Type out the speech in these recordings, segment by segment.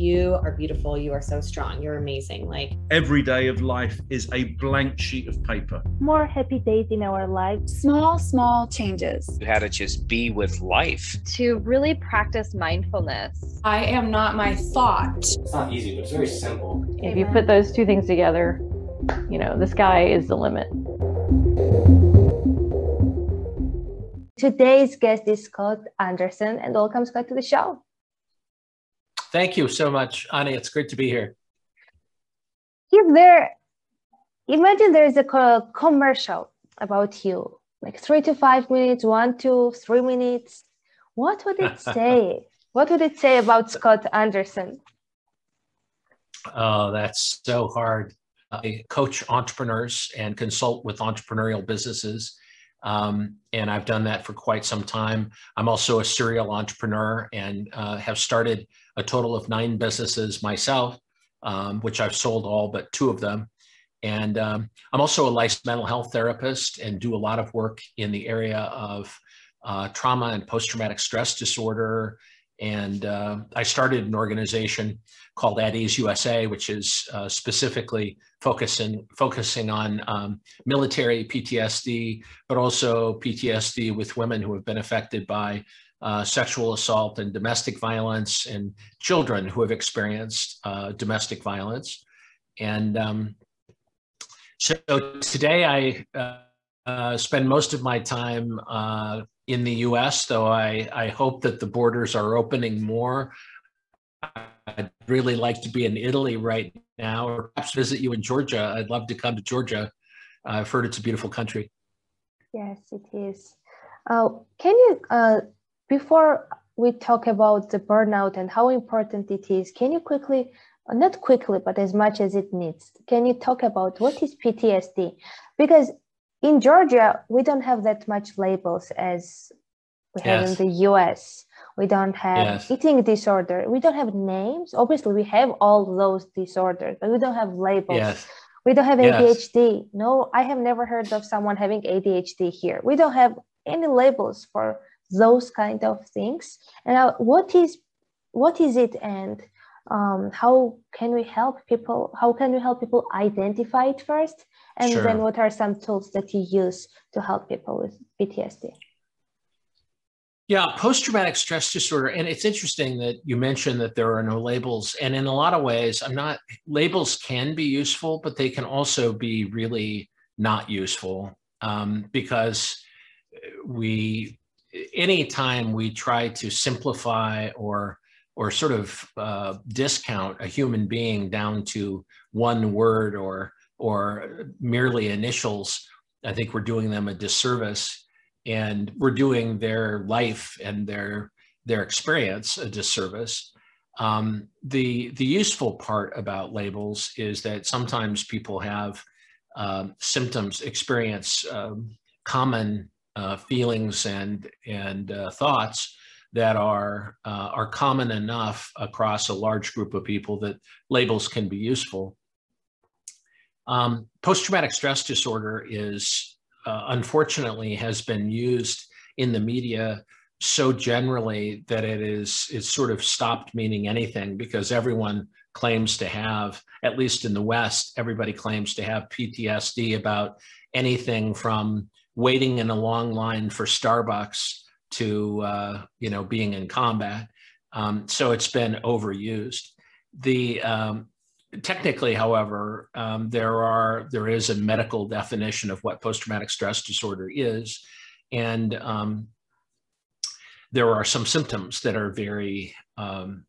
you are beautiful. You are so strong. You're amazing. Like every day of life is a blank sheet of paper. More happy days in our lives. Small, small changes. You had to just be with life. To really practice mindfulness. I am not my thought. It's not easy, but it's very simple. If you put those two things together, you know, the sky is the limit. Today's guest is Scott Anderson, and welcome, Scott, to the show. Thank you so much, Ani. It's great to be here. If there, imagine there is a commercial about you, like three to five minutes, one to three minutes. What would it say? what would it say about Scott Anderson? Oh, that's so hard. I coach entrepreneurs and consult with entrepreneurial businesses. Um, and I've done that for quite some time. I'm also a serial entrepreneur and uh, have started a total of nine businesses myself, um, which I've sold all but two of them. And um, I'm also a licensed mental health therapist and do a lot of work in the area of uh, trauma and post traumatic stress disorder. And uh, I started an organization called At Ease USA, which is uh, specifically focusing focusing on um, military PTSD, but also PTSD with women who have been affected by uh, sexual assault and domestic violence, and children who have experienced uh, domestic violence. And um, so today I uh, uh spend most of my time uh, in the US, though I, I hope that the borders are opening more. I'd really like to be in Italy right now, or perhaps visit you in Georgia. I'd love to come to Georgia. I've heard it's a beautiful country. Yes, it is. Uh, can you, uh, before we talk about the burnout and how important it is, can you quickly, not quickly, but as much as it needs, can you talk about what is PTSD? Because in Georgia, we don't have that much labels as we have yes. in the US. We don't have yes. eating disorder. We don't have names. Obviously, we have all those disorders, but we don't have labels. Yes. We don't have ADHD. No, I have never heard of someone having ADHD here. We don't have any labels for those kind of things. And uh, what is what is it and um, how can we help people? How can we help people identify it first? And sure. then what are some tools that you use to help people with PTSD? Yeah, post traumatic stress disorder. And it's interesting that you mentioned that there are no labels. And in a lot of ways, I'm not, labels can be useful, but they can also be really not useful um, because we, anytime we try to simplify or or sort of uh, discount a human being down to one word or or merely initials, I think we're doing them a disservice and we're doing their life and their their experience a disservice. Um, the the useful part about labels is that sometimes people have um, symptoms, experience um, common uh, feelings and and uh, thoughts that are uh, are common enough across a large group of people that labels can be useful. Um, post-traumatic stress disorder is uh, unfortunately has been used in the media so generally that it is it's sort of stopped meaning anything because everyone claims to have at least in the west everybody claims to have ptsd about anything from waiting in a long line for starbucks to uh, you know being in combat. Um, so it's been overused. The um, technically, however, um, there are there is a medical definition of what post-traumatic stress disorder is, and um, there are some symptoms that are very um,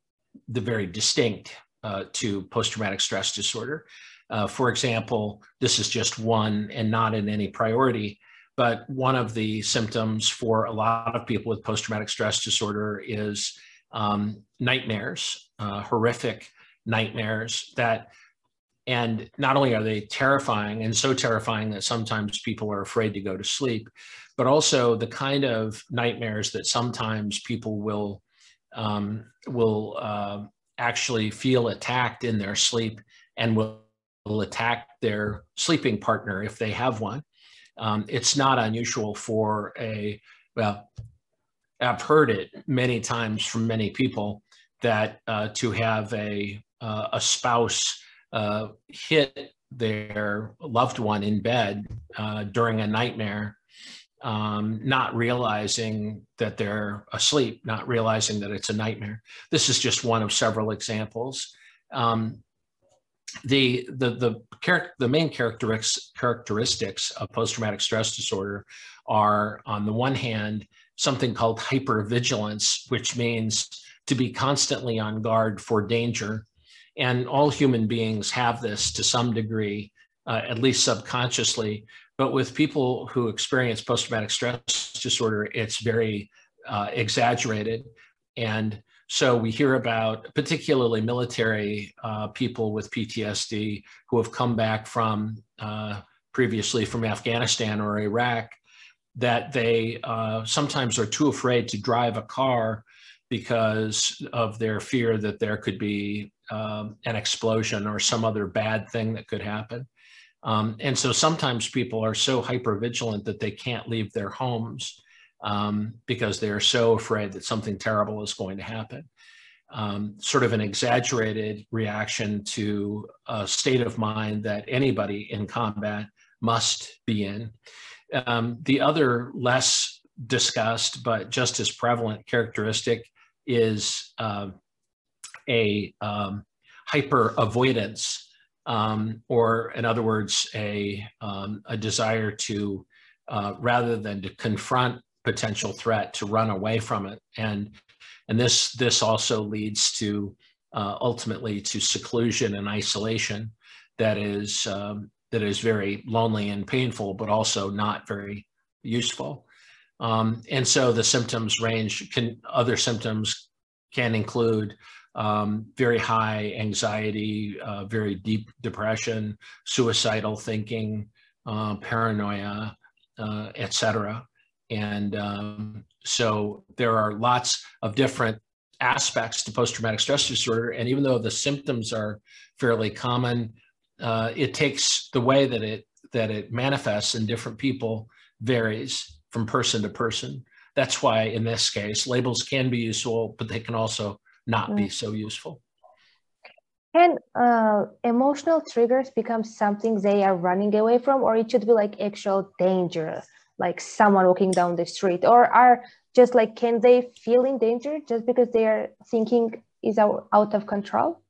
the very distinct uh, to post-traumatic stress disorder. Uh, for example, this is just one and not in any priority, but one of the symptoms for a lot of people with post-traumatic stress disorder is um, nightmares, uh, horrific nightmares that and not only are they terrifying and so terrifying that sometimes people are afraid to go to sleep but also the kind of nightmares that sometimes people will um, will uh, actually feel attacked in their sleep and will, will attack their sleeping partner if they have one um, it's not unusual for a well i've heard it many times from many people that uh, to have a uh, a spouse uh, hit their loved one in bed uh, during a nightmare, um, not realizing that they're asleep, not realizing that it's a nightmare. This is just one of several examples. Um, the the the char- the main characteristics characteristics of post-traumatic stress disorder are on the one hand something called hypervigilance which means to be constantly on guard for danger. And all human beings have this to some degree uh, at least subconsciously. But with people who experience post-traumatic stress disorder it's very uh, exaggerated. And so we hear about particularly military uh, people with PTSD who have come back from uh, previously from Afghanistan or Iraq that they uh, sometimes are too afraid to drive a car because of their fear that there could be um, an explosion or some other bad thing that could happen. Um, and so sometimes people are so hyper vigilant that they can't leave their homes um, because they're so afraid that something terrible is going to happen. Um, sort of an exaggerated reaction to a state of mind that anybody in combat must be in. Um, the other less discussed but just as prevalent characteristic is uh, a um, hyper avoidance, um, or in other words, a, um, a desire to, uh, rather than to confront potential threat to run away from it. And, and this, this also leads to uh, ultimately to seclusion and isolation that is, um, that is very lonely and painful, but also not very useful. Um, and so the symptoms range, can other symptoms can include um, very high anxiety, uh, very deep depression, suicidal thinking, uh, paranoia, uh, etc. And um, so there are lots of different aspects to post-traumatic stress disorder. And even though the symptoms are fairly common, uh, it takes the way that it that it manifests in different people varies from person to person. That's why in this case, labels can be useful, but they can also not be so useful. Can uh, emotional triggers become something they are running away from, or it should be like actual danger? Like someone walking down the street or are just like can they feel in danger just because they are thinking is out, out of control?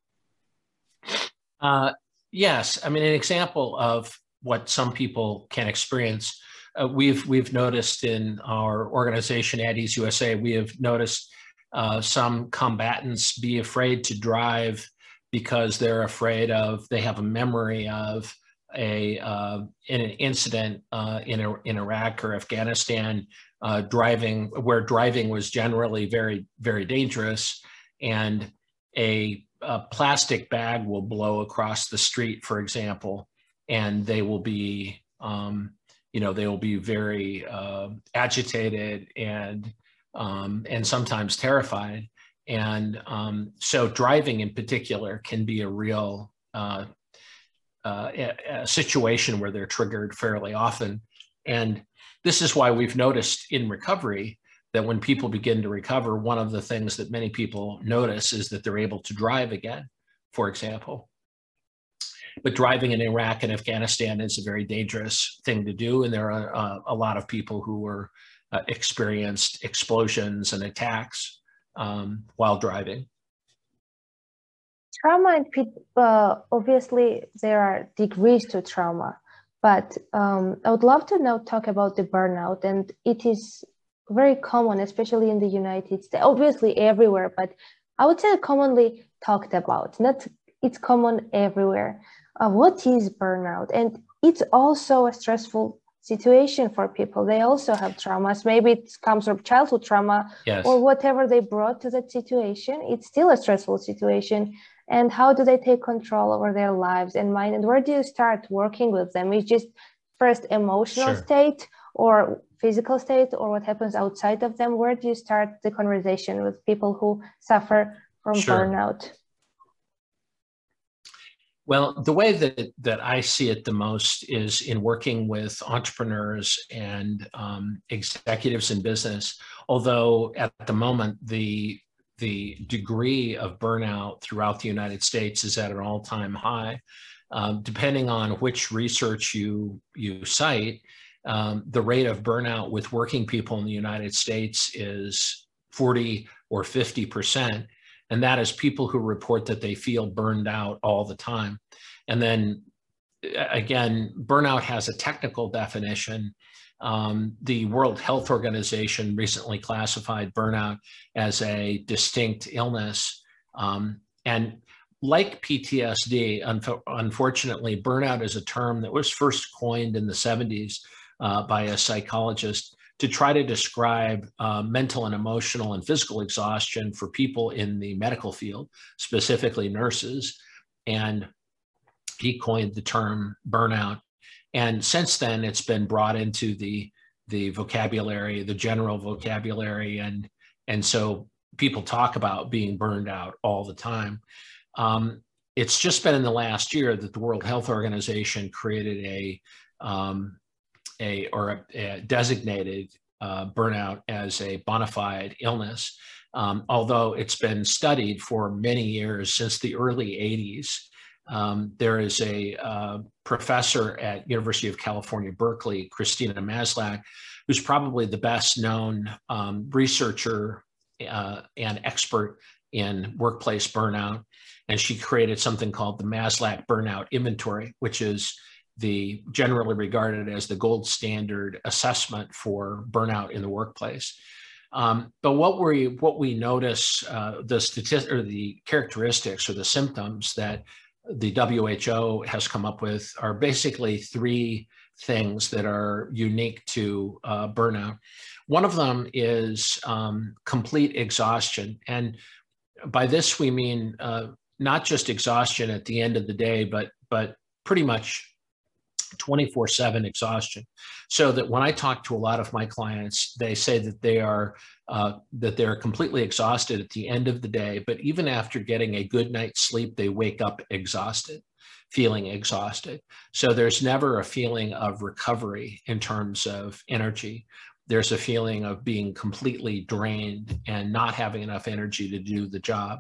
Uh, yes. I mean an example of what some people can experience uh, we've we've noticed in our organization at Ease USA, we have noticed uh, some combatants be afraid to drive because they're afraid of they have a memory of a uh, in an incident uh, in in Iraq or Afghanistan, uh, driving where driving was generally very very dangerous, and a, a, plastic bag will blow across the street, for example, and they will be um, you know they will be very uh, agitated and um, and sometimes terrified, and um, so driving in particular can be a real uh, uh, a, a situation where they're triggered fairly often. And this is why we've noticed in recovery that when people begin to recover, one of the things that many people notice is that they're able to drive again, for example. But driving in Iraq and Afghanistan is a very dangerous thing to do. And there are uh, a lot of people who were uh, experienced explosions and attacks um, while driving trauma and uh, obviously there are degrees to trauma but um, i would love to now talk about the burnout and it is very common especially in the united states obviously everywhere but i would say commonly talked about not it's common everywhere. Uh, what is burnout? And it's also a stressful situation for people. They also have traumas. Maybe it comes from childhood trauma yes. or whatever they brought to that situation. It's still a stressful situation and how do they take control over their lives and mind and where do you start working with them is just first emotional sure. state or physical state or what happens outside of them where do you start the conversation with people who suffer from sure. burnout well the way that that i see it the most is in working with entrepreneurs and um, executives in business although at the moment the the degree of burnout throughout the United States is at an all-time high. Um, depending on which research you you cite, um, the rate of burnout with working people in the United States is 40 or 50 percent, and that is people who report that they feel burned out all the time. And then again, burnout has a technical definition. Um, the World Health Organization recently classified burnout as a distinct illness. Um, and like PTSD, un- unfortunately, burnout is a term that was first coined in the 70s uh, by a psychologist to try to describe uh, mental and emotional and physical exhaustion for people in the medical field, specifically nurses. And he coined the term burnout. And since then, it's been brought into the the vocabulary, the general vocabulary, and and so people talk about being burned out all the time. Um, it's just been in the last year that the World Health Organization created a um, a or a, a designated uh, burnout as a bona fide illness. Um, although it's been studied for many years since the early 80s um, there is a uh, professor at University of California, Berkeley, Christina Maslach, who's probably the best known um, researcher uh, and expert in workplace burnout. And she created something called the Maslach Burnout Inventory, which is the generally regarded as the gold standard assessment for burnout in the workplace. Um, but what we what we notice uh, the statistic or the characteristics or the symptoms that the WHO has come up with are basically three things that are unique to uh, burnout. One of them is um, complete exhaustion. And by this, we mean uh, not just exhaustion at the end of the day, but, but pretty much 24 7 exhaustion. So that when I talk to a lot of my clients, they say that they are uh, that they're completely exhausted at the end of the day. But even after getting a good night's sleep, they wake up exhausted, feeling exhausted. So there's never a feeling of recovery in terms of energy. There's a feeling of being completely drained and not having enough energy to do the job.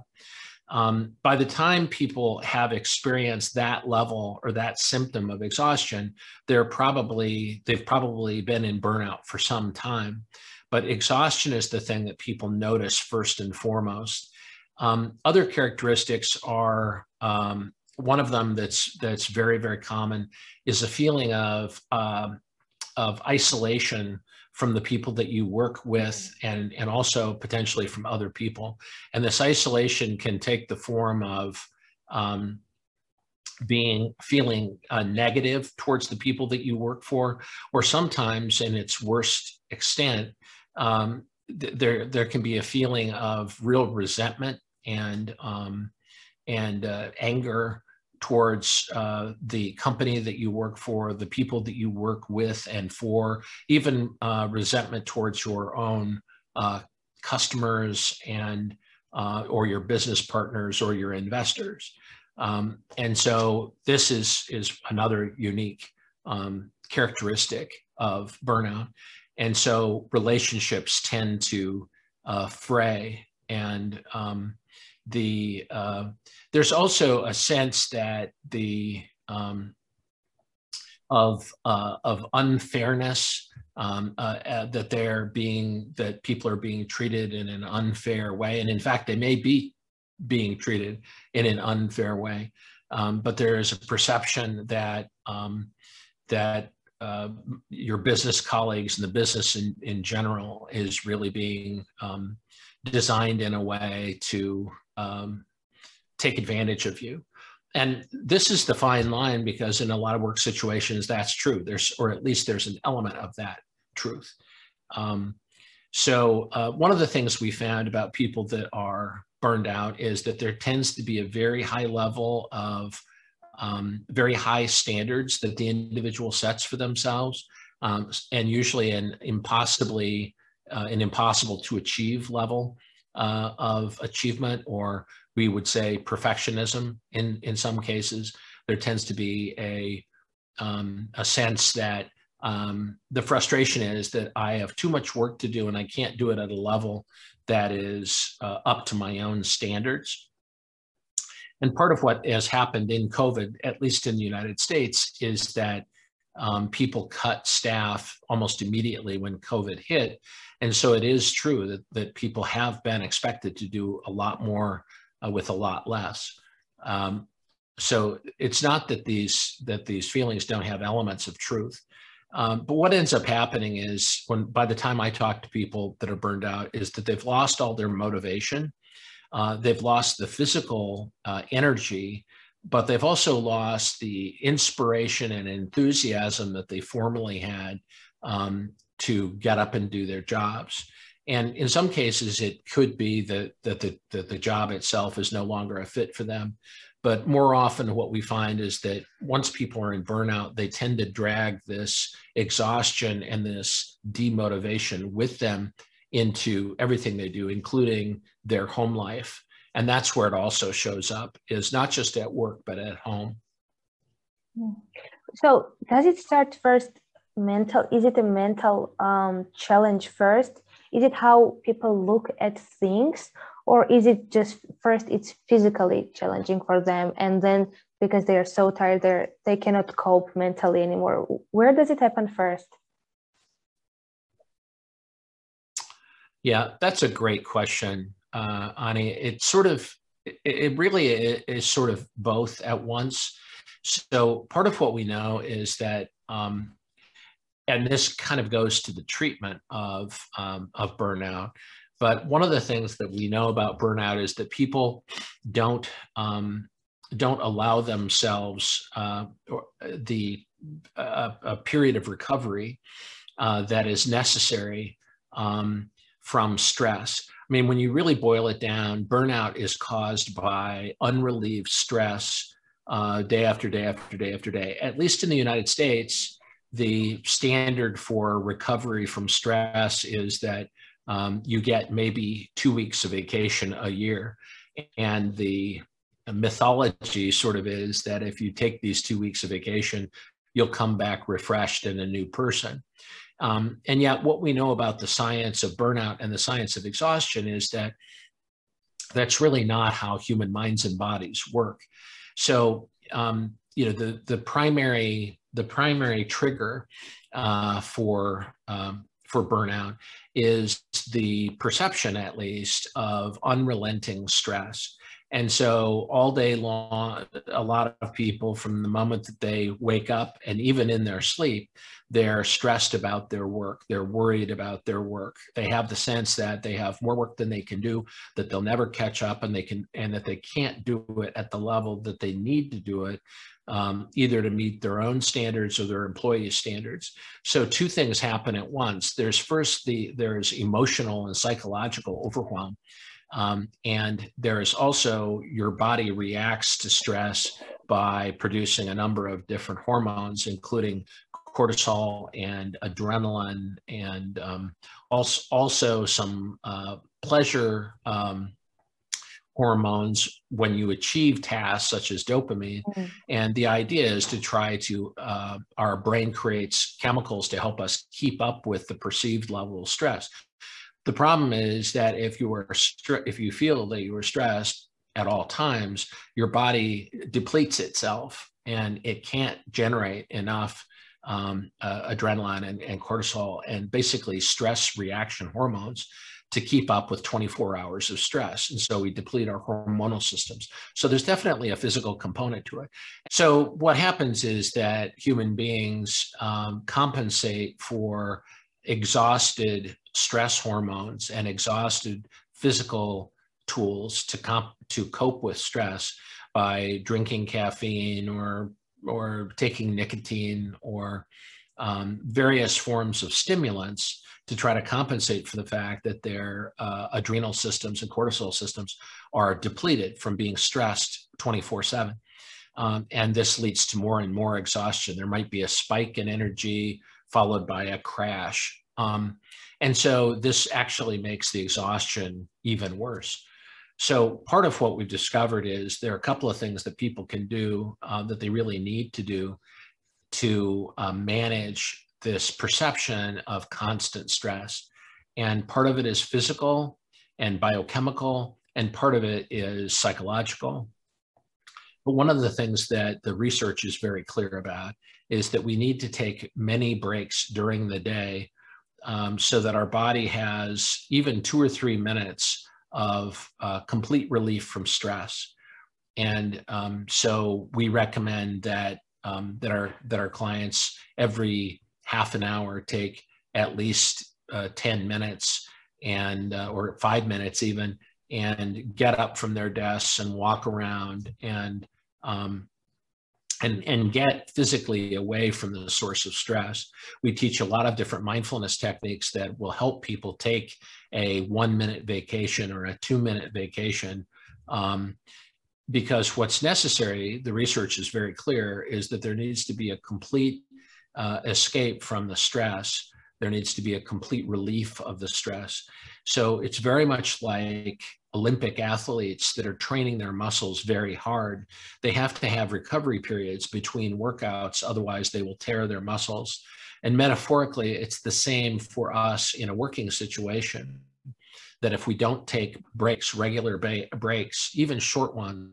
Um, by the time people have experienced that level or that symptom of exhaustion, they're probably they've probably been in burnout for some time. But exhaustion is the thing that people notice first and foremost. Um, other characteristics are um, one of them that's that's very very common is a feeling of uh, of isolation from the people that you work with and, and also potentially from other people. And this isolation can take the form of um, being feeling uh, negative towards the people that you work for, or sometimes in its worst extent, um, th- there there can be a feeling of real resentment and um, and uh, anger towards uh, the company that you work for, the people that you work with and for, even uh, resentment towards your own uh, customers and uh, or your business partners or your investors. Um, and so this is is another unique um, characteristic of burnout. And so relationships tend to uh, fray and um, the uh, there's also a sense that the um, of uh, of unfairness um, uh, uh, that they're being that people are being treated in an unfair way, and in fact, they may be being treated in an unfair way. Um, but there is a perception that um, that uh, your business colleagues and the business in, in general is really being um, designed in a way to um, take advantage of you. And this is the fine line because in a lot of work situations, that's true. There's, or at least there's an element of that truth. Um, so uh, one of the things we found about people that are burned out is that there tends to be a very high level of um, very high standards that the individual sets for themselves, um, and usually an impossibly uh, an impossible to achieve level uh, of achievement, or we would say perfectionism in, in some cases. There tends to be a, um, a sense that um, the frustration is that I have too much work to do and I can't do it at a level that is uh, up to my own standards. And part of what has happened in COVID, at least in the United States, is that um, people cut staff almost immediately when COVID hit. And so it is true that, that people have been expected to do a lot more uh, with a lot less. Um, so it's not that these that these feelings don't have elements of truth. Um, but what ends up happening is when by the time I talk to people that are burned out is that they've lost all their motivation. Uh, they've lost the physical uh, energy, but they've also lost the inspiration and enthusiasm that they formerly had um, to get up and do their jobs. And in some cases, it could be that, that, the, that the job itself is no longer a fit for them. But more often, what we find is that once people are in burnout, they tend to drag this exhaustion and this demotivation with them into everything they do, including their home life. And that's where it also shows up, is not just at work, but at home. So, does it start first mental? Is it a mental um, challenge first? Is it how people look at things? or is it just first it's physically challenging for them and then because they are so tired they they cannot cope mentally anymore where does it happen first yeah that's a great question uh, ani it sort of it really is sort of both at once so part of what we know is that um, and this kind of goes to the treatment of um, of burnout but one of the things that we know about burnout is that people don't um, don't allow themselves uh, the uh, a period of recovery uh, that is necessary um, from stress. I mean, when you really boil it down, burnout is caused by unrelieved stress uh, day after day after day after day. At least in the United States, the standard for recovery from stress is that um, you get maybe two weeks of vacation a year. And the mythology sort of is that if you take these two weeks of vacation, you'll come back refreshed and a new person. Um, and yet, what we know about the science of burnout and the science of exhaustion is that that's really not how human minds and bodies work. So, um, you know, the the primary the primary trigger uh, for um, for burnout is the perception, at least, of unrelenting stress. And so, all day long, a lot of people, from the moment that they wake up and even in their sleep, they're stressed about their work. They're worried about their work. They have the sense that they have more work than they can do, that they'll never catch up, and they can, and that they can't do it at the level that they need to do it um, either to meet their own standards or their employees' standards. So two things happen at once. There's first the there's emotional and psychological overwhelm. Um, and there is also your body reacts to stress by producing a number of different hormones, including cortisol and adrenaline, and um, also, also some uh, pleasure um, hormones when you achieve tasks such as dopamine. Mm-hmm. And the idea is to try to, uh, our brain creates chemicals to help us keep up with the perceived level of stress. The problem is that if you are if you feel that you are stressed at all times, your body depletes itself and it can't generate enough um, uh, adrenaline and, and cortisol and basically stress reaction hormones to keep up with 24 hours of stress. And so we deplete our hormonal systems. So there's definitely a physical component to it. So what happens is that human beings um, compensate for exhausted stress hormones and exhausted physical tools to comp- to cope with stress by drinking caffeine or or taking nicotine or um, various forms of stimulants to try to compensate for the fact that their uh, adrenal systems and cortisol systems are depleted from being stressed 24 7. Um, and this leads to more and more exhaustion. There might be a spike in energy followed by a crash. Um, and so this actually makes the exhaustion even worse. So part of what we've discovered is there are a couple of things that people can do uh, that they really need to do to uh, manage this perception of constant stress. And part of it is physical and biochemical, and part of it is psychological. But one of the things that the research is very clear about is that we need to take many breaks during the day um, so that our body has even two or three minutes of uh, complete relief from stress. And um, so we recommend that um, that our that our clients every half an hour take at least uh, 10 minutes and uh, or five minutes even and get up from their desks and walk around and um, and, and get physically away from the source of stress. We teach a lot of different mindfulness techniques that will help people take a one minute vacation or a two minute vacation. Um, because what's necessary, the research is very clear, is that there needs to be a complete uh, escape from the stress. There needs to be a complete relief of the stress. So it's very much like Olympic athletes that are training their muscles very hard. They have to have recovery periods between workouts, otherwise, they will tear their muscles. And metaphorically, it's the same for us in a working situation that if we don't take breaks, regular ba- breaks, even short ones,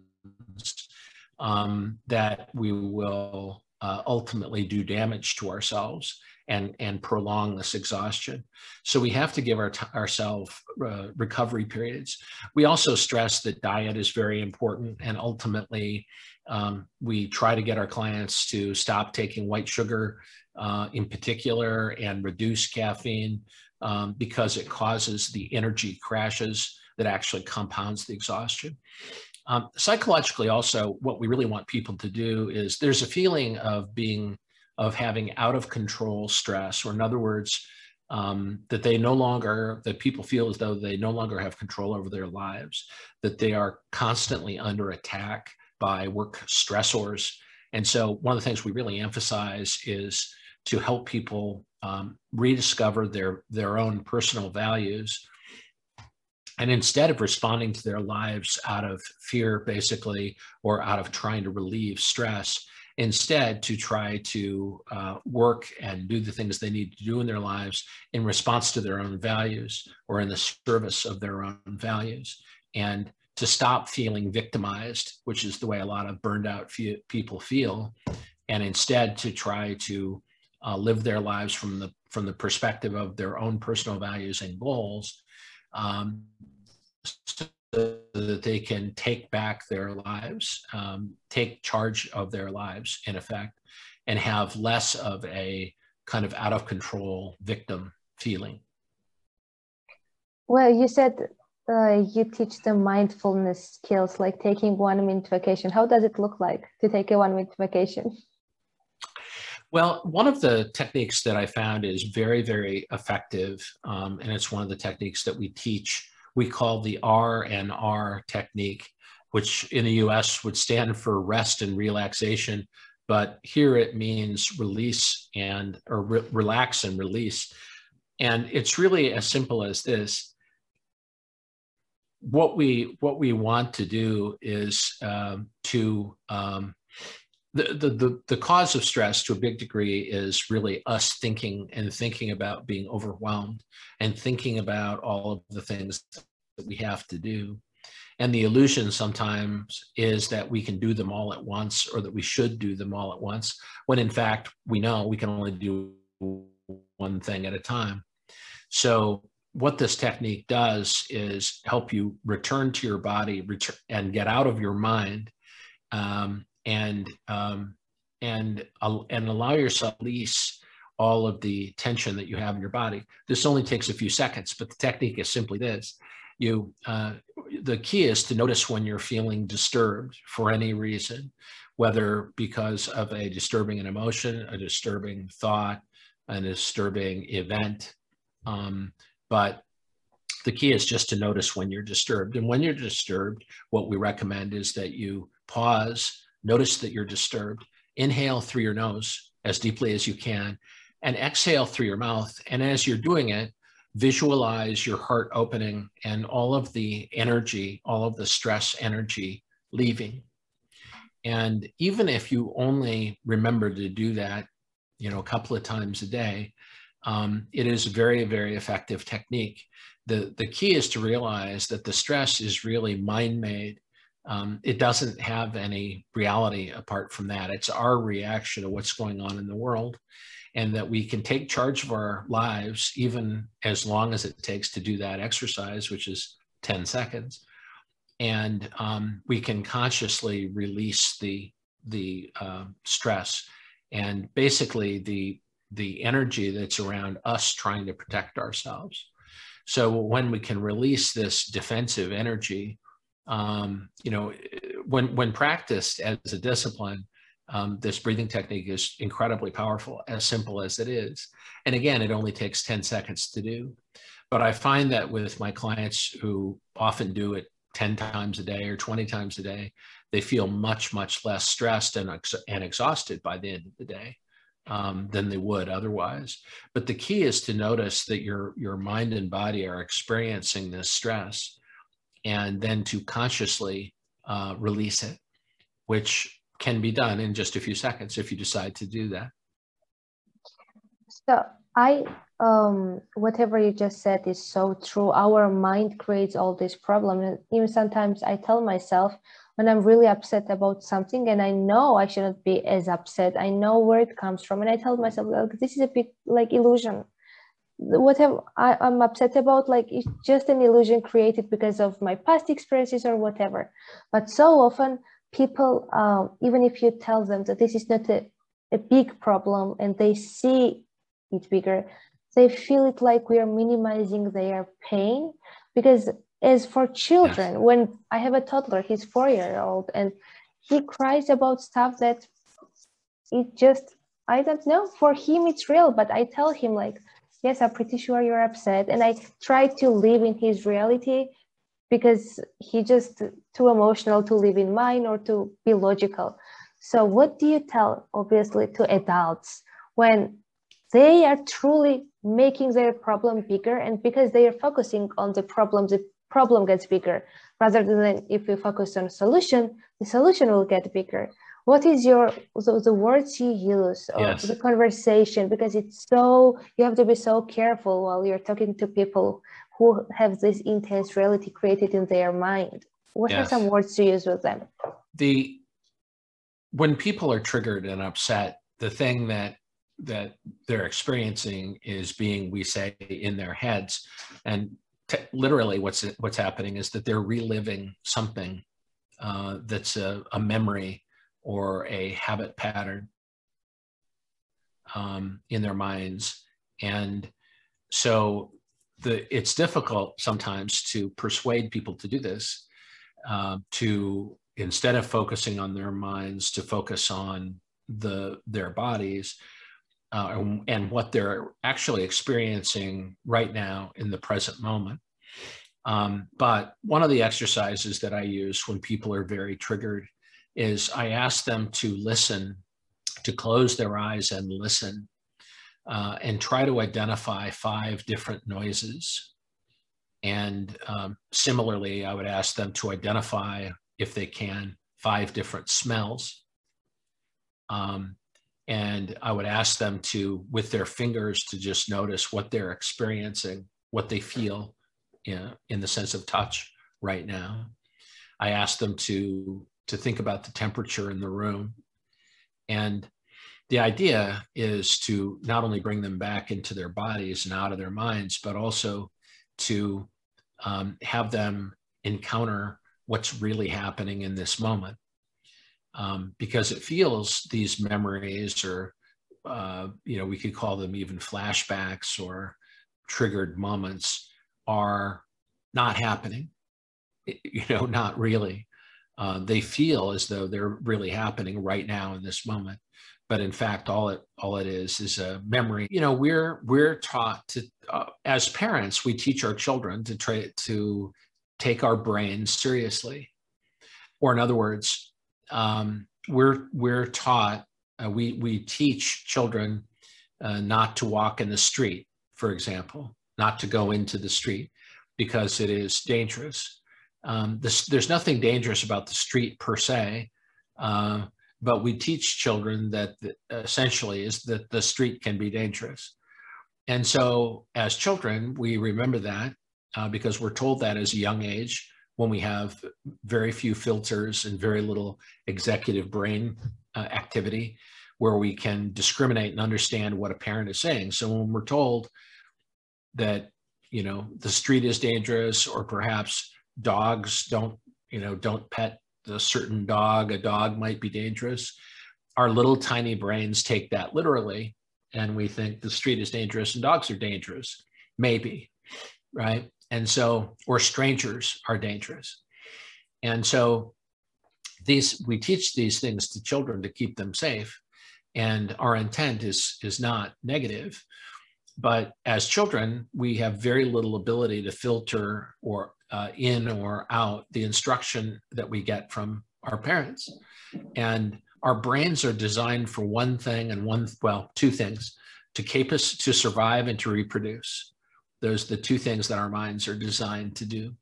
um, that we will uh, ultimately do damage to ourselves and, and prolong this exhaustion. So we have to give our ourselves uh, recovery periods. We also stress that diet is very important and ultimately um, we try to get our clients to stop taking white sugar uh, in particular and reduce caffeine um, because it causes the energy crashes that actually compounds the exhaustion. Um, psychologically, also, what we really want people to do is there's a feeling of being, of having out of control stress, or in other words, um, that they no longer, that people feel as though they no longer have control over their lives, that they are constantly under attack by work stressors. And so, one of the things we really emphasize is to help people um, rediscover their their own personal values and instead of responding to their lives out of fear basically or out of trying to relieve stress instead to try to uh, work and do the things they need to do in their lives in response to their own values or in the service of their own values. And to stop feeling victimized which is the way a lot of burned out fe- people feel and instead to try to uh, live their lives from the from the perspective of their own personal values and goals um, so that they can take back their lives, um, take charge of their lives in effect, and have less of a kind of out of control victim feeling. Well, you said uh, you teach them mindfulness skills like taking one minute vacation. How does it look like to take a one minute vacation? Well, one of the techniques that I found is very, very effective, um, and it's one of the techniques that we teach. We call the R and R technique, which in the US would stand for rest and relaxation, but here it means release and or re relax and release. And it's really as simple as this. What we what we want to do is um, to um, the, the, the, cause of stress to a big degree is really us thinking and thinking about being overwhelmed and thinking about all of the things that we have to do. And the illusion sometimes is that we can do them all at once or that we should do them all at once, when in fact we know we can only do one thing at a time. So, what this technique does is help you return to your body and get out of your mind um, and um, and uh, and allow yourself release all of the tension that you have in your body. This only takes a few seconds, but the technique is simply this: you uh, the key is to notice when you're feeling disturbed for any reason, whether because of a disturbing an emotion, a disturbing thought, a disturbing event. Um, but the key is just to notice when you're disturbed. And when you're disturbed, what we recommend is that you pause Notice that you're disturbed. Inhale through your nose as deeply as you can and exhale through your mouth. And as you're doing it, visualize your heart opening and all of the energy, all of the stress energy leaving. And even if you only remember to do that you know, a couple of times a day, um, it is a very, very effective technique. The, the key is to realize that the stress is really mind made. Um, it doesn't have any reality apart from that. It's our reaction to what's going on in the world, and that we can take charge of our lives even as long as it takes to do that exercise, which is 10 seconds. And um, we can consciously release the, the uh, stress and basically the the energy that's around us trying to protect ourselves. So when we can release this defensive energy, um, you know, when when practiced as a discipline, um, this breathing technique is incredibly powerful, as simple as it is. And again, it only takes 10 seconds to do. But I find that with my clients who often do it 10 times a day or 20 times a day, they feel much, much less stressed and, ex- and exhausted by the end of the day um, than they would otherwise. But the key is to notice that your, your mind and body are experiencing this stress and then to consciously uh, release it, which can be done in just a few seconds if you decide to do that. So I, um, whatever you just said is so true. Our mind creates all these problems. And even sometimes I tell myself, when I'm really upset about something and I know I shouldn't be as upset, I know where it comes from. And I tell myself, like, this is a bit like illusion. Whatever I, am upset about, like it's just an illusion created because of my past experiences or whatever. But so often people, um, even if you tell them that this is not a, a big problem and they see it bigger, they feel it like we are minimizing their pain because as for children. Yes. When I have a toddler, he's four year old, and he cries about stuff that it just I don't know. For him, it's real, but I tell him like, yes, I'm pretty sure you're upset, and I try to live in his reality because he just too emotional to live in mine or to be logical. So, what do you tell, obviously, to adults when they are truly making their problem bigger and because they are focusing on the problem the problem gets bigger rather than if we focus on solution the solution will get bigger what is your the, the words you use or yes. the conversation because it's so you have to be so careful while you're talking to people who have this intense reality created in their mind what yes. are some words to use with them the when people are triggered and upset the thing that that they're experiencing is being we say in their heads and literally what's what's happening is that they're reliving something uh, that's a, a, memory or a habit pattern um, in their minds and so the it's difficult sometimes to persuade people to do this uh, to instead of focusing on their minds to focus on the their bodies uh, and, and, what they're actually experiencing right now in the present moment. Um, but one of the exercises that I use when people are very triggered is I ask them to listen, to close their eyes and listen, uh, and try to identify five different noises. And um, similarly, I would ask them to identify, if they can, five different smells. Um, and I would ask them to, with their fingers, to just notice what they're experiencing, what they feel in, in the sense of touch right now. I ask them to, to think about the temperature in the room. And the idea is to not only bring them back into their bodies and out of their minds, but also to um, have them encounter what's really happening in this moment um, because it feels these memories or uh, you know we could call them even flashbacks or triggered moments are not happening you know not really uh, they feel as though they're really happening right now in this moment. But in fact all it all it is is a memory. You know we're we're taught to uh, as parents we teach our children to try to take our brains seriously. Or in other words um, we're we're taught uh, we we teach children uh, not to walk in the street, for example, not to go into the street because it is dangerous. Um, this, there's nothing dangerous about the street per se, uh, but we teach children that the, essentially is that the street can be dangerous. And so as children, we remember that uh, because we're told that as a young age when we have very few filters and very little executive brain uh, activity where we can discriminate and understand what a parent is saying. So when we're told that, you know, the street is dangerous or perhaps dogs don't, you know, don't pet a certain dog, a dog might be dangerous. Our little tiny brains take that literally and we think the street is dangerous and dogs are dangerous. Maybe, right? And so, or strangers are dangerous. And so these we teach these things to children to keep them safe and our intent is is not negative but as children we have very little ability to filter or uh, in or out the instruction that we get from our parents. And our brains are designed for one thing and one well two things to keep us to survive and to reproduce. Those the two things that our minds are designed to do.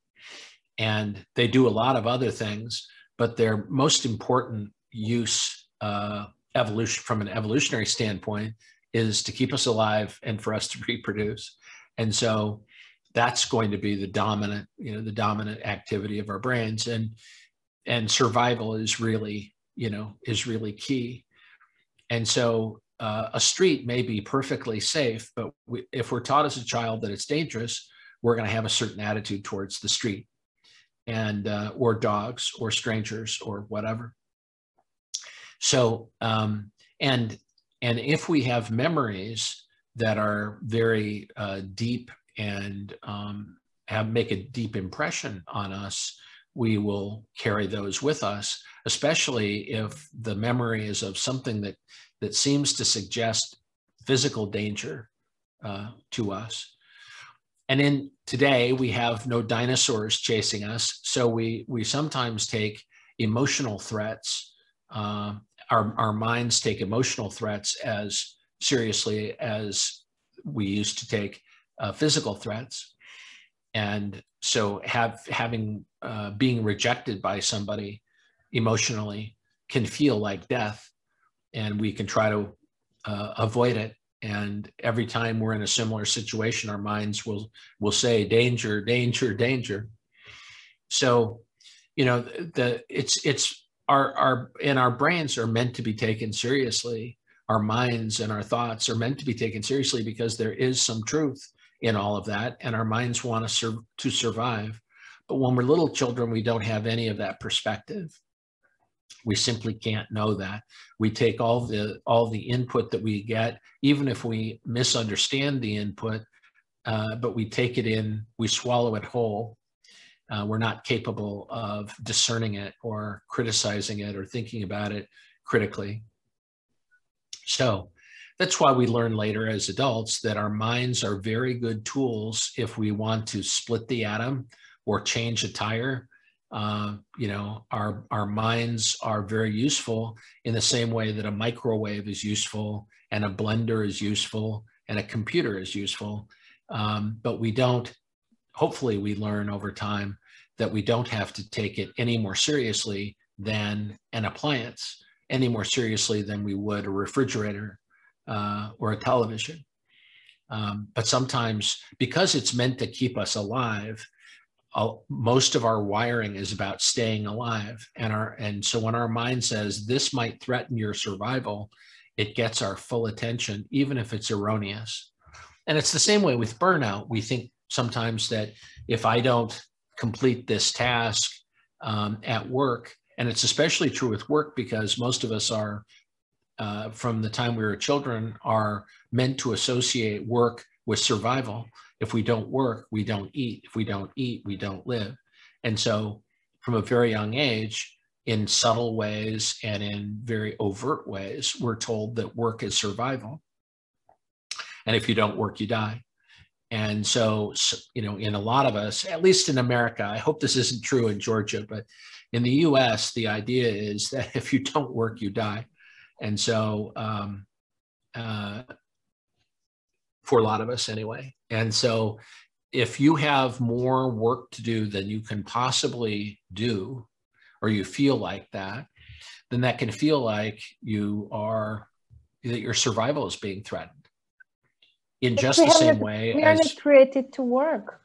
And they do a lot of other things but their most important use uh, evolution from an evolutionary standpoint is to keep us alive and for us to reproduce. And so that's going to be the dominant you know the dominant activity of our brains and and survival is really you know is really key and so uh, a street may be perfectly safe but we, if we're taught as a child that it's dangerous we're going to have a certain attitude towards the street and uh, or dogs or strangers or whatever. So um, and and if we have memories that are very uh, deep and um, have make a deep impression on us, we will carry those with us, especially if the memory is of something that that seems to suggest physical danger uh, to us. And in today, we have no dinosaurs chasing us. So we, we sometimes take emotional threats. Uh, our, our minds take emotional threats as seriously as we used to take uh, physical threats. And so have having uh, being rejected by somebody emotionally can feel like death, and we can try to uh, avoid it. And every time we're in a similar situation our minds will will say danger danger danger. So you know the it's it's our our and our brains are meant to be taken seriously. Our minds and our thoughts are meant to be taken seriously because there is some truth in all of that and our minds want to serve to survive but when we're little children we don't have any of that perspective we simply can't know that. We take all the all the input that we get, even if we misunderstand the input, uh, but we take it in, we swallow it whole. Uh, we're not capable of discerning it or criticizing it or thinking about it critically. So that's why we learn later as adults that our minds are very good tools if we want to split the atom or change a tire uh, you know, our our minds are very useful in the same way that a microwave is useful and a blender is useful and a computer is useful. Um, but we don't. Hopefully, we learn over time that we don't have to take it any more seriously than an appliance, any more seriously than we would a refrigerator uh, or a television. Um, but sometimes, because it's meant to keep us alive, most of our wiring is about staying alive. And our and so when our mind says this might threaten your survival it gets our full attention even if it's erroneous. And it's the same way with burnout. We think sometimes that if i don't complete this task um, at work and it's especially true with work because most of us are uh, from the time we were children are meant to associate work with survival if we don't work, we don't eat. If we don't eat, we don't live. And so, from a very young age, in subtle ways and in very overt ways, we're told that work is survival. And if you don't work, you die. And so, you know, in a lot of us, at least in America, I hope this isn't true in Georgia, but in the US, the idea is that if you don't work, you die. And so, um, uh, for a lot of us anyway. And so if you have more work to do than you can possibly do, or you feel like that, then that can feel like you are that your survival is being threatened in But just the same not- way we are as not created to work.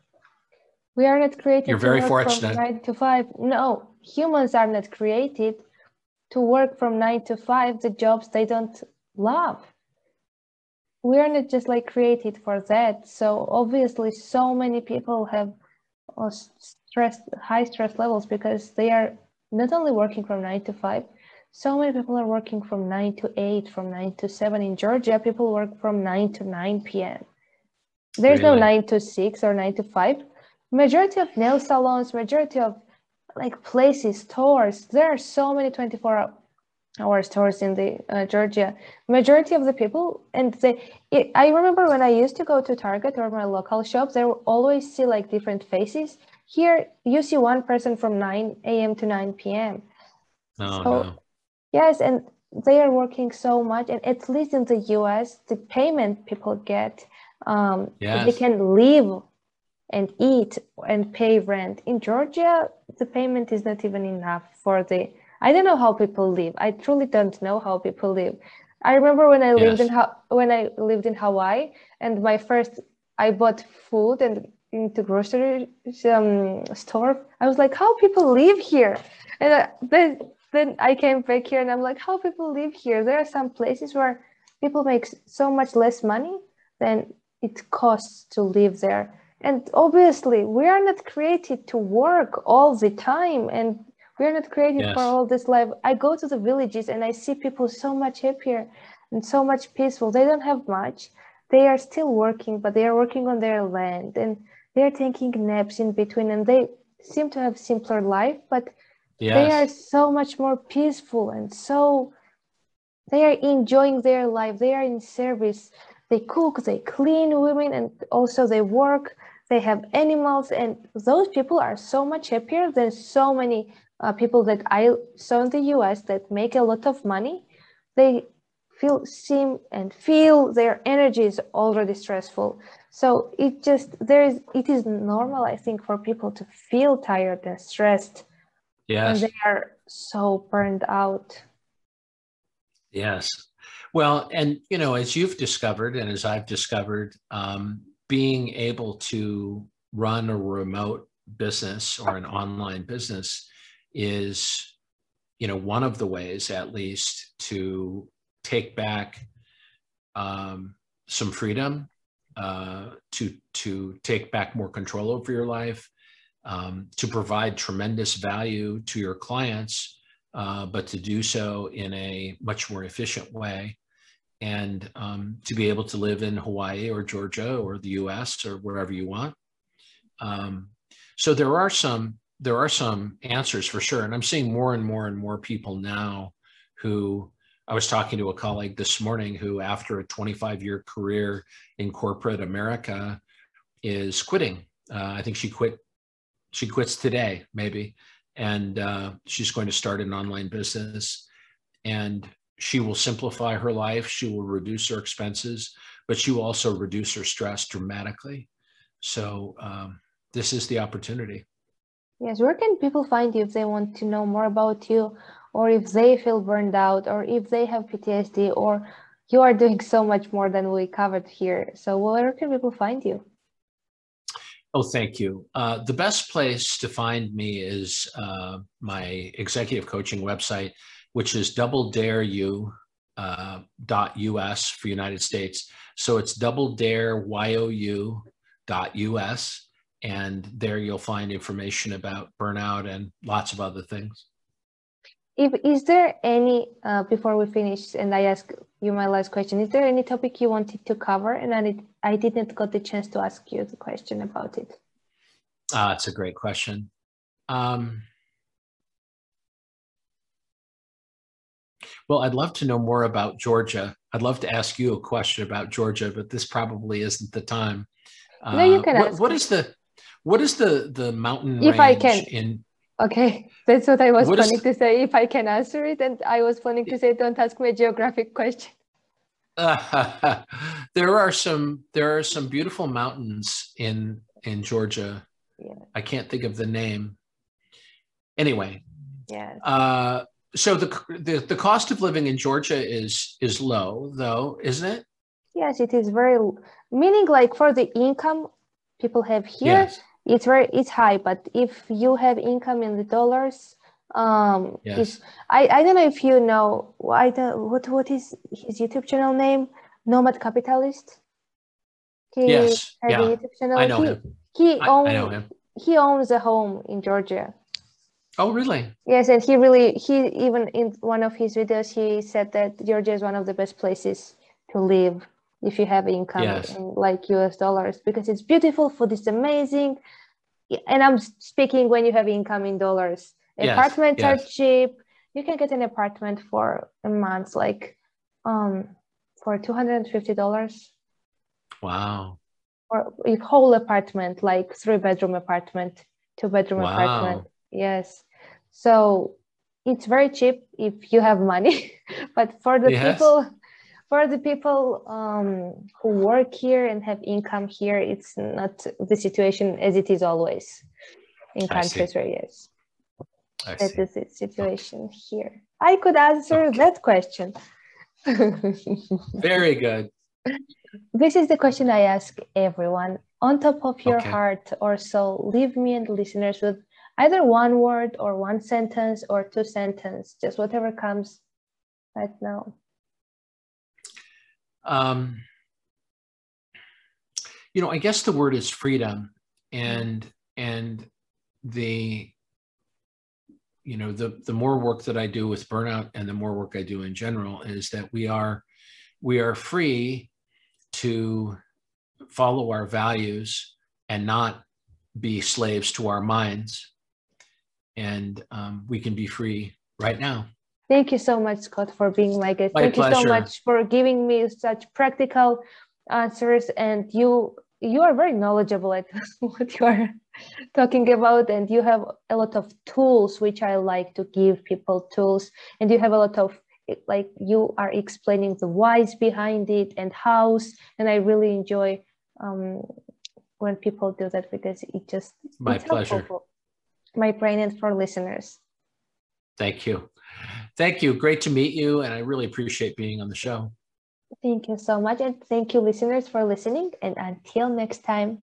We are not created You're to very work fortunate. from nine to five. No, humans are not created to work from nine to five, the jobs they don't love. We are not just like created for that. So obviously so many people have uh, stress, high stress levels because they are not only working from nine to five, so many people are working from nine to eight, from nine to seven. In Georgia, people work from nine to nine p.m. There's no nine to six or nine to five. Majority of nail salons, majority of like places, stores. There are so many 24 hour stores in the uh, Georgia. Majority of the people, and they, it, I remember when I used to go to Target or my local shops, there will always see like different faces. Here, you see one person from 9 a.m. to 9 p.m. oh, So- no. Yes, and they are working so much, and at least in the US, the payment people get, um, they can live and eat and pay rent. In Georgia, the payment is not even enough for the. I don't know how people live. I truly don't know how people live. I remember when I lived Yes. in Ha- when I lived in Hawaii, and my first I bought food and into grocery um, store. I was like, how people live here? And uh, then then I came back here and I'm like, how people live here? There are some places where people make so much less money than it costs to live there. And obviously, we are not created to work all the time, and we are not created Yes. for all this life. I go to the villages and I see people so much happier and so much peaceful. They don't have much. They are still working, but they are working on their land and they are taking naps in between, and they seem to have simpler life, but they are so much more peaceful and so they are enjoying their life they are in service they cook they clean women and also they work they have animals and those people are so much happier than so many uh, people that i saw in the us that make a lot of money they feel seem and feel their energy is already stressful so it just there is it is normal i think for people to feel tired and stressed and Yes. they are so burned out. Yes. Well, and you know, as you've discovered, and as I've discovered, um, being able to run a remote business or an online business is, you know, one of the ways, at least, to take back um, some freedom, uh, to to take back more control over your life, um, to provide tremendous value to your clients uh, but to do so in a much more efficient way and um, to be able to live in Hawaii or Georgia or the US or wherever you want. Um, so there are some there are some answers for sure. And I'm seeing more and more and more people now who I was talking to a colleague this morning who, after a 25 year career in corporate America, is quitting. Uh, I think she quit. She quits today, maybe, and uh, she's going to start an online business. And she will simplify her life. She will reduce her expenses, but she will also reduce her stress dramatically. So um, this is the opportunity. Yes, where can people find you if they want to know more about you, or if they feel burned out, or if they have PTSD, or you are doing so much more than we covered here. So where can people find you? Oh, thank you. Uh, the best place to find me is uh, my executive coaching website, which is double dare you uh, dot us for United States. So it's double dare you dot us, and there you'll find information about burnout and lots of other things. If is there any uh, before we finish, and I ask you my last question, is there any topic you wanted to cover, and I, did, I didn't got the chance to ask you the question about it? Uh, it's a great question. Um, well, I'd love to know more about Georgia. I'd love to ask you a question about Georgia, but this probably isn't the time. No, you Uh, can what- ask what is the what is the the mountain If I can. in Okay, that's what I was What planning to say. If I can answer it, and I was planning to say, don't ask me a geographic question. there are some there are some beautiful mountains in in Georgia. Yeah. I can't think of the name. Anyway, Yes. uh, so the, the the cost of living in Georgia is is low, though, isn't it? Yes, it is very meaning like for the income people have here, Yes. it's very it's high. But if you have income in the dollars, um, Yes. I I don't know if you know I don't what what is his YouTube channel name? Nomad Capitalist. He Yes. Yeah. YouTube channel. I know he, him. He I, owns I know him. he owns a home in Georgia. Oh, really? Yes, and he really he even in one of his videos he said that Georgia is one of the best places to live if you have income Yes. in like US dollars because it's beautiful, food is amazing. And I'm speaking when you have income in dollars. Yes, Apartments are cheap. You can get an apartment for a month like um for $250 Wow. or a whole apartment, like three bedroom apartment, two bedroom Wow. apartment. Yes. So it's very cheap if you have money. but for the Yes. people for the people um, who work here and have income here, it's not the situation as it is always in countries where yes, I that see. is the situation here. I could answer Okay. that question. Very good. This is the question I ask everyone. On top of your Okay. heart or soul, leave me and listeners with either one word or one sentence or two sentence, just whatever comes right now. Um, you know, I guess the word is freedom, and and the you know the the more work that I do with burnout and the more work I do in general is that we are we are free to follow our values and not be slaves to our minds, and um, we can be free right now. Thank you so much, Scott, for being my guest. My Thank you so much for giving me such practical answers. And you you are very knowledgeable at what you are talking about, and you have a lot of tools which I like to give people tools. And you have a lot of like you are explaining the whys behind it and hows, and I really enjoy um, when people do that because it just My it's helpful pleasure. for my brain and for listeners. Thank you. Thank you. Great to meet you. And I really appreciate being on the show. Thank you so much. And thank you, listeners, for listening. And until next time.